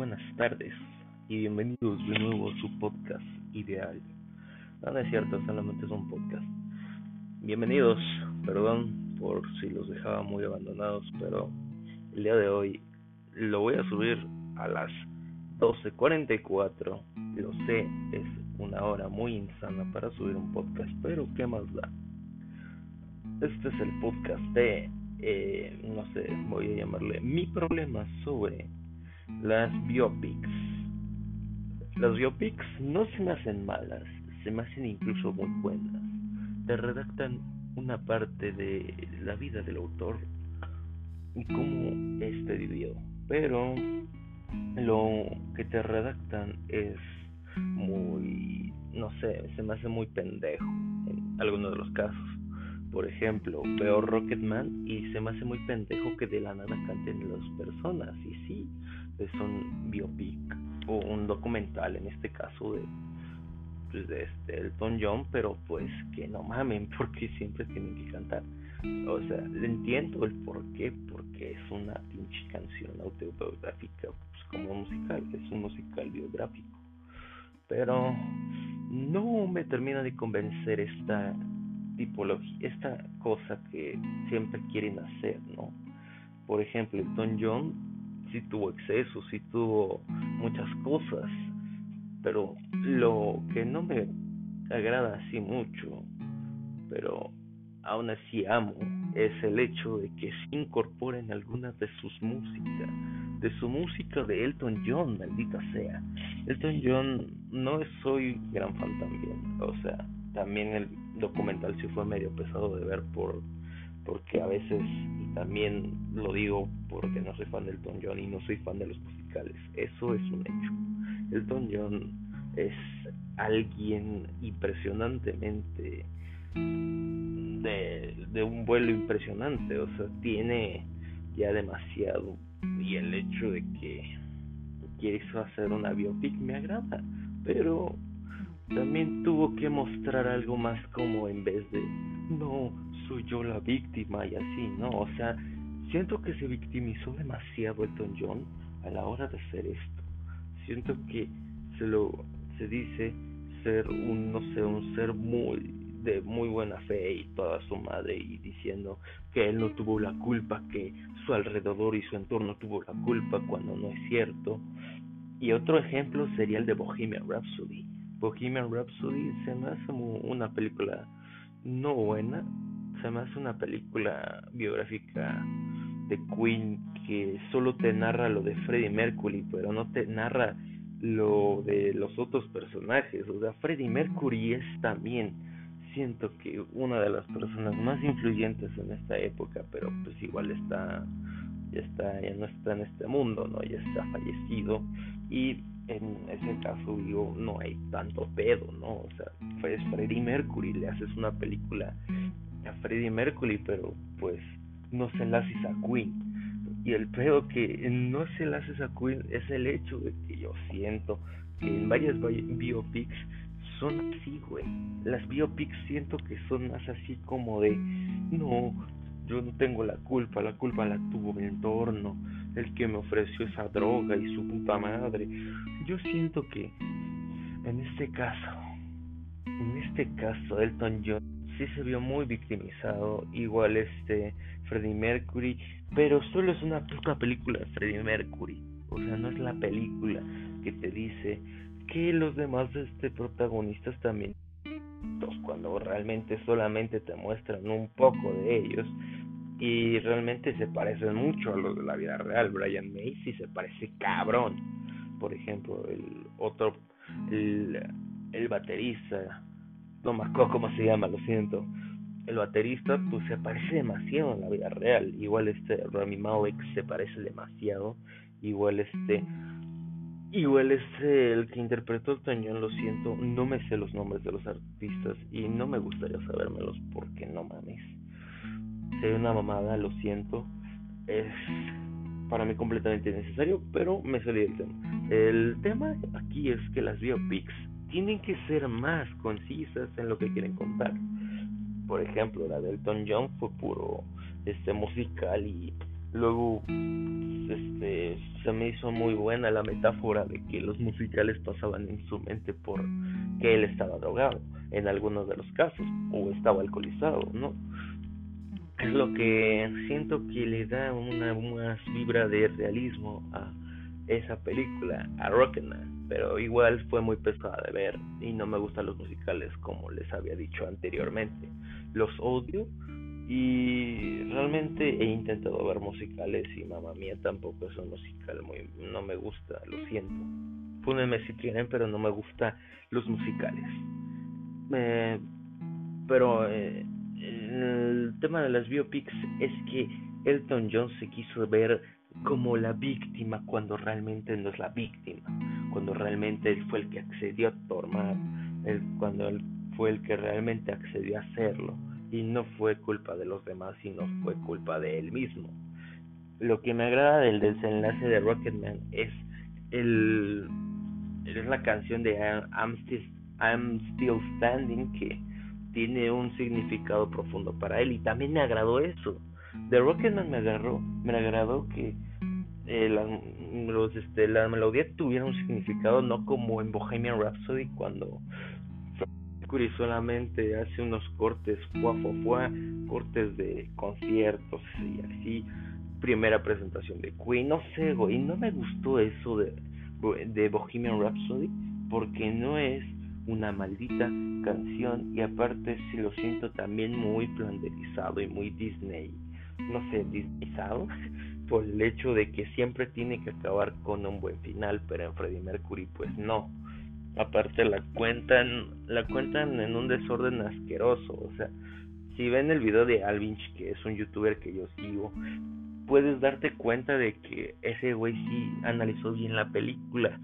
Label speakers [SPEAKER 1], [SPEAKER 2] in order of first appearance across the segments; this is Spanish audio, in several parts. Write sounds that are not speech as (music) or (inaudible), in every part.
[SPEAKER 1] buenas tardes y bienvenidos de nuevo a su podcast ideal. No, es cierto, solamente es un podcast. Bienvenidos, perdón por si los dejaba muy abandonados, pero el día de hoy lo voy a subir a las 12.44. Lo sé, es una hora muy insana para subir un podcast, pero ¿qué más da? Este es el podcast de, eh, no sé, voy a llamarle mi problema sobre las biopics. Las biopics no se me hacen malas, se me hacen incluso muy buenas. Te redactan una parte de la vida del autor y cómo este vivió. Pero lo que te redactan es muy, no sé, se me hace muy pendejo en algunos de los casos. Por ejemplo, veo Rocketman y se me hace muy pendejo que de la nada canten las personas. Y sí, es un biopic o un documental en este caso de, pues de este Elton John, pero pues que no mamen (laughs) porque siempre tienen que cantar. O sea, entiendo el por qué, porque es una pinche canción autobiográfica, pues como musical, es un musical biográfico. Pero no me termina de convencer esta tipología, esta cosa que siempre quieren hacer, ¿no? Por ejemplo, Elton John sí tuvo excesos, sí tuvo muchas cosas, pero lo que no me agrada así mucho, pero aún así amo, es el hecho de que se incorporen algunas de sus músicas, de su música de Elton John, maldita sea. Elton John no soy gran fan también, o sea, también el documental sí fue medio pesado de ver por porque a veces, y también lo digo porque no soy fan del Elton John y no soy fan de los musicales, eso es un hecho. Elton John es alguien impresionantemente de, un vuelo impresionante, o sea, tiene ya demasiado y el hecho de que quiso hacer una biopic me agrada, pero también tuvo que mostrar algo más como en vez de no soy yo la víctima y así, ¿no? O sea, siento que se victimizó demasiado Elton John a la hora de hacer esto. Siento que se lo se dice ser un no sé, un ser muy de muy buena fe y toda su madre y diciendo que él no tuvo la culpa, que su alrededor y su entorno tuvo la culpa cuando no es cierto. Y otro ejemplo sería el de Bohemian Rhapsody. Bohemian Rhapsody se me hace una película no buena, se me hace una película biográfica de Queen que solo te narra lo de Freddie Mercury, pero no te narra lo de los otros personajes. O sea, Freddie Mercury es también, siento que una de las personas más influyentes en esta época, pero pues igual está, ya está, ya no está en este mundo, ¿no? Ya está fallecido. Y en ese caso digo, no hay tanto pedo, ¿no? O sea, es Freddie Mercury, le haces una película a Freddie Mercury, pero pues no se la haces a Queen. Y el peor que no se la haces a Queen es el hecho de que yo siento que en varias biopics son así, güey. Las biopics siento que son más así como de, no, yo no tengo la culpa, la culpa la tuvo mi entorno, el que me ofreció esa droga y su puta madre. Yo siento que en este caso, en este caso Elton John sí se vio muy victimizado, igual este Freddie Mercury, pero solo es una puta película de Freddie Mercury, o sea, no es la película que te dice que los demás este protagonistas también cuando realmente solamente te muestran un poco de ellos y realmente se parecen mucho a los de la vida real. Brian Macy se parece cabrón. Por ejemplo, el otro, el, el baterista no me acuerdo cómo se llama, lo siento. El baterista pues se parece demasiado en la vida real. Igual este Rami Malek se parece demasiado. Igual este Igual este, el que interpretó el Toñón, lo siento, no me sé los nombres de los artistas y no me gustaría sabérmelos porque no mames. Sería una mamada, lo siento. Es para mí completamente innecesario, pero me salí del tema. El tema aquí es que las biopics tienen que ser más concisas en lo que quieren contar. Por ejemplo, la de Elton John fue puro este musical y Luego, este, se me hizo muy buena la metáfora de que los musicales pasaban en su mente por que él estaba drogado, en algunos de los casos, o estaba alcoholizado, ¿no? Es lo que siento que le da una más vibra de realismo a esa película, a Rocketman, pero igual fue muy pesada de ver y no me gustan los musicales como les había dicho anteriormente. Los odio y realmente he intentado ver musicales y mamá mía tampoco es un musical muy no me gusta lo siento. Púnenme si quieren pero no me gusta los musicales. Eh, pero eh, el tema de las biopics es que Elton John se quiso ver como la víctima cuando realmente no es la víctima cuando realmente él fue el que accedió a tomar cuando él fue el que realmente accedió a hacerlo y no fue culpa de los demás, sino fue culpa de él mismo. Lo que me agrada del desenlace de Rocketman es el es la canción de I'm Still, I'm Still Standing que tiene un significado profundo para él y también me agradó eso. De Rocketman me agarró, me agradó que eh, la, los, este, la melodía tuviera un significado no como en Bohemian Rhapsody cuando Mercury solamente hace unos cortes fuá, cortes de conciertos y así, primera presentación de Queen, no sé, güey, no me gustó eso de, de Bohemian Rhapsody porque no es una maldita canción y aparte si lo siento también muy planderizado y muy Disney, no sé, Disneyizado (laughs) por el hecho de que siempre tiene que acabar con un buen final, pero en Freddie Mercury pues no. Aparte la cuentan la cuentan en un desorden asqueroso o sea si ven el video de Alvinch que es un youtuber que yo sigo puedes darte cuenta de que ese güey sí analizó bien la película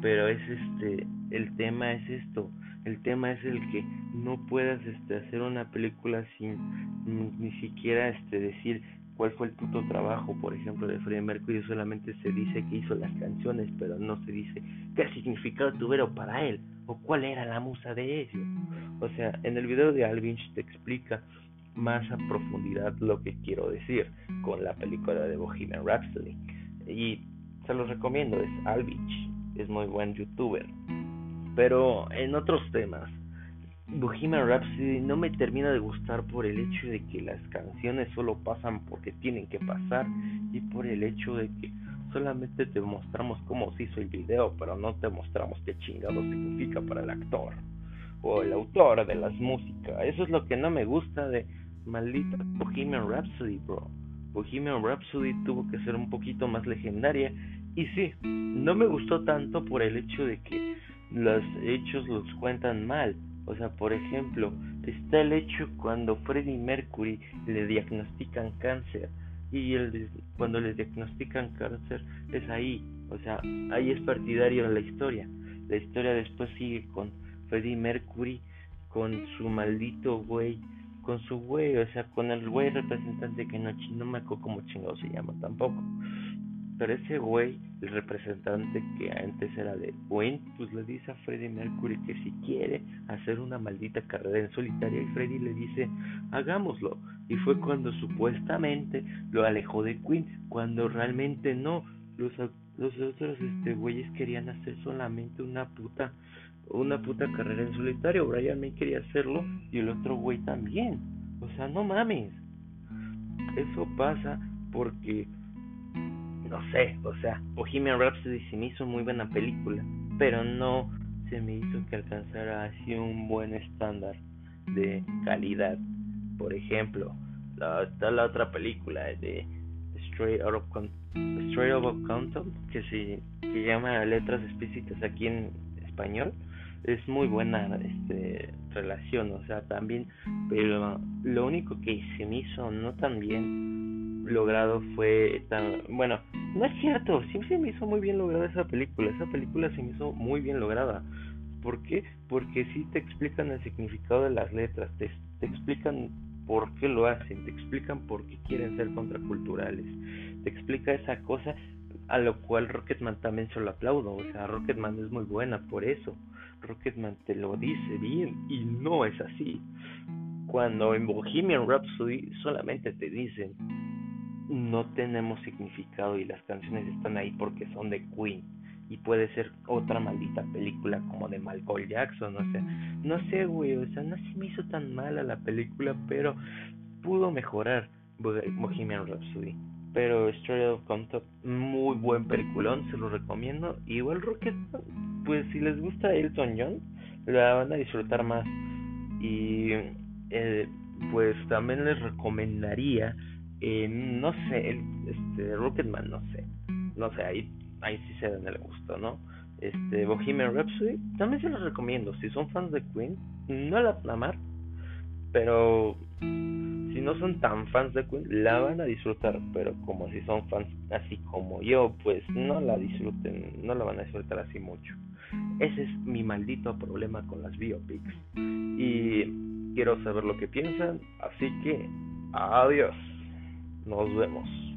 [SPEAKER 1] pero es este el tema es esto el tema es el que no puedas este hacer una película sin ni siquiera este decir cuál fue el puto trabajo, por ejemplo, de Freddie Mercury, solamente se dice que hizo las canciones, pero no se dice qué significado tuvieron para él o cuál era la musa de ellos. O sea, en el video de Alvinch te explica más a profundidad lo que quiero decir con la película de Bohemian Rhapsody. Y se los recomiendo, es Alvinch, es muy buen youtuber. Pero en otros temas, Bohemian Rhapsody no me termina de gustar por el hecho de que las canciones solo pasan porque tienen que pasar y por el hecho de que solamente te mostramos cómo se hizo el video, pero no te mostramos qué chingado significa para el actor o el autor de las músicas. Eso es lo que no me gusta de maldita Bohemian Rhapsody, bro. Bohemian Rhapsody tuvo que ser un poquito más legendaria y sí, no me gustó tanto por el hecho de que los hechos los cuentan mal o sea, por ejemplo, está el hecho cuando Freddie Mercury le diagnostican cáncer y el, cuando le diagnostican cáncer es ahí, o sea, ahí es partidario la historia. La historia después sigue con Freddie Mercury, con su maldito güey, con su güey, o sea, con el güey representante que no, no me acuerdo cómo chingado se llama tampoco. Pero ese güey, el representante que antes era de Wayne, pues le dice a Freddie Mercury que si quiere hacer una maldita carrera en solitaria y Freddie le dice, hagámoslo. Y fue cuando supuestamente lo alejó de Queen, cuando realmente no. Los, los otros este güeyes querían hacer solamente una puta una puta carrera en solitario. Brian May quería hacerlo y el otro güey también. O sea, no mames. Eso pasa porque no sé, o sea, Bohemian Rhapsody se me hizo muy buena película, pero no se me hizo que alcanzara así un buen estándar de calidad. Por ejemplo, la, está la otra película de Straight Out of, Straight of Compton, que se que llama Letras Explícitas aquí en español. Es muy buena este relación, o sea, también, pero lo único que se me hizo no tan bien logrado fue tan bueno no es cierto siempre se me hizo muy bien lograda esa película esa película se me hizo muy bien lograda. ¿por porque sí te explican el significado de las letras te, te explican por qué lo hacen te explican por qué quieren ser contraculturales te explica esa cosa a lo cual Rocketman también se lo aplaudo o sea Rocketman es muy buena por eso Rocketman te lo dice bien y no es así. Cuando en Bohemian Rhapsody solamente te dicen no tenemos significado y las canciones están ahí porque son de Queen y puede ser otra maldita película como de Michael Jackson, no sé, no sé, güey, o sea, no se me hizo tan mala la película, pero pudo mejorar Bohemian Rhapsody. Pero Story of Contact, muy buen peliculón, se lo recomiendo. Igual Rocket, pues si les gusta Elton John, la van a disfrutar más. Y eh, pues también les recomendaría, eh, no sé, el, este, Rocketman, no sé, no sé, ahí, ahí sí se dan el gusto, ¿no? Este, Bohemian Rhapsody, también se los recomiendo, si son fans de Queen, no la van a amar, pero si no son tan fans de Queen, la van a disfrutar, pero como si son fans así como yo, pues no la disfruten, no la van a disfrutar así mucho. Ese es mi maldito problema con las biopics. Y quiero saber lo que piensan, así que adiós. Nos vemos.